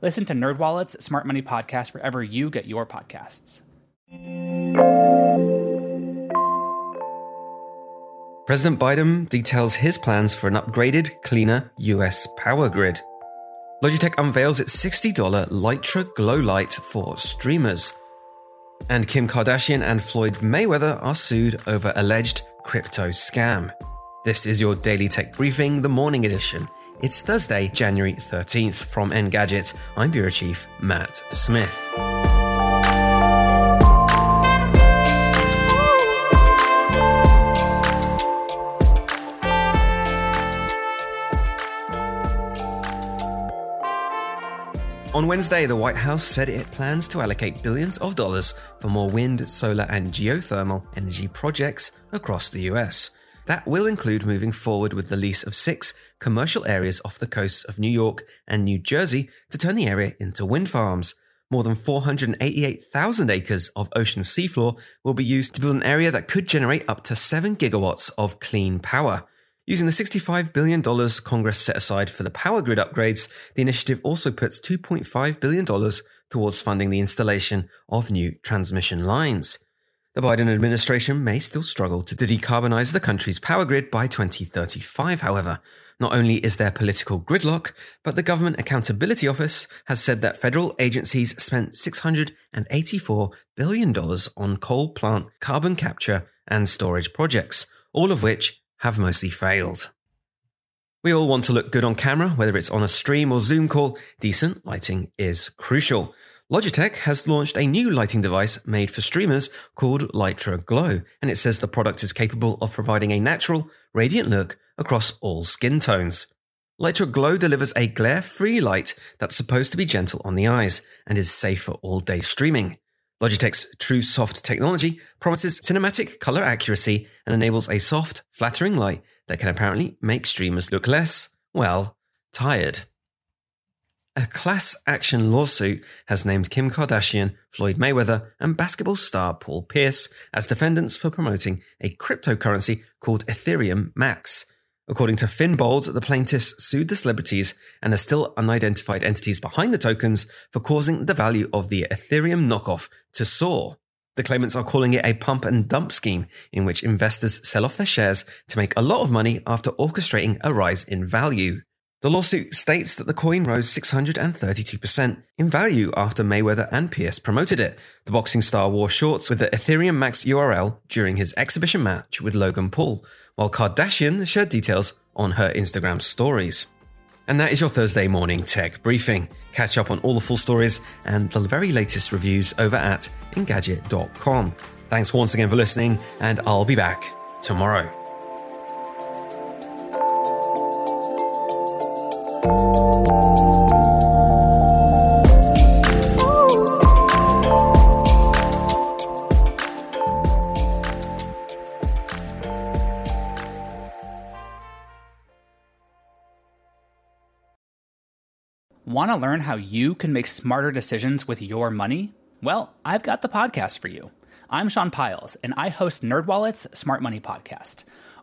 Listen to NerdWallet's Smart Money Podcast wherever you get your podcasts. President Biden details his plans for an upgraded, cleaner US power grid. Logitech unveils its $60 Litra Glow Light for streamers. And Kim Kardashian and Floyd Mayweather are sued over alleged crypto scam. This is your daily tech briefing, the morning edition. It's Thursday, January 13th. From Engadget, I'm Bureau Chief Matt Smith. On Wednesday, the White House said it plans to allocate billions of dollars for more wind, solar, and geothermal energy projects across the US. That will include moving forward with the lease of six commercial areas off the coasts of New York and New Jersey to turn the area into wind farms. More than 488,000 acres of ocean seafloor will be used to build an area that could generate up to 7 gigawatts of clean power. Using the $65 billion Congress set aside for the power grid upgrades, the initiative also puts $2.5 billion towards funding the installation of new transmission lines. The Biden administration may still struggle to decarbonize the country's power grid by 2035, however. Not only is there political gridlock, but the Government Accountability Office has said that federal agencies spent $684 billion on coal plant carbon capture and storage projects, all of which have mostly failed. We all want to look good on camera, whether it's on a stream or Zoom call. Decent lighting is crucial. Logitech has launched a new lighting device made for streamers called Litra Glow, and it says the product is capable of providing a natural, radiant look across all skin tones. Litra Glow delivers a glare free light that's supposed to be gentle on the eyes and is safe for all day streaming. Logitech's True Soft technology promises cinematic color accuracy and enables a soft, flattering light that can apparently make streamers look less, well, tired. A class action lawsuit has named Kim Kardashian, Floyd Mayweather, and basketball star Paul Pierce as defendants for promoting a cryptocurrency called Ethereum Max. According to Finbold, the plaintiffs sued the celebrities and the still unidentified entities behind the tokens for causing the value of the Ethereum knockoff to soar. The claimants are calling it a pump and dump scheme in which investors sell off their shares to make a lot of money after orchestrating a rise in value. The lawsuit states that the coin rose 632% in value after Mayweather and Pierce promoted it. The boxing star wore shorts with the Ethereum Max URL during his exhibition match with Logan Paul, while Kardashian shared details on her Instagram stories. And that is your Thursday morning tech briefing. Catch up on all the full stories and the very latest reviews over at Engadget.com. Thanks once again for listening, and I'll be back tomorrow. Want to learn how you can make smarter decisions with your money? Well, I've got the podcast for you. I'm Sean Pyles, and I host NerdWallet's Smart Money Podcast.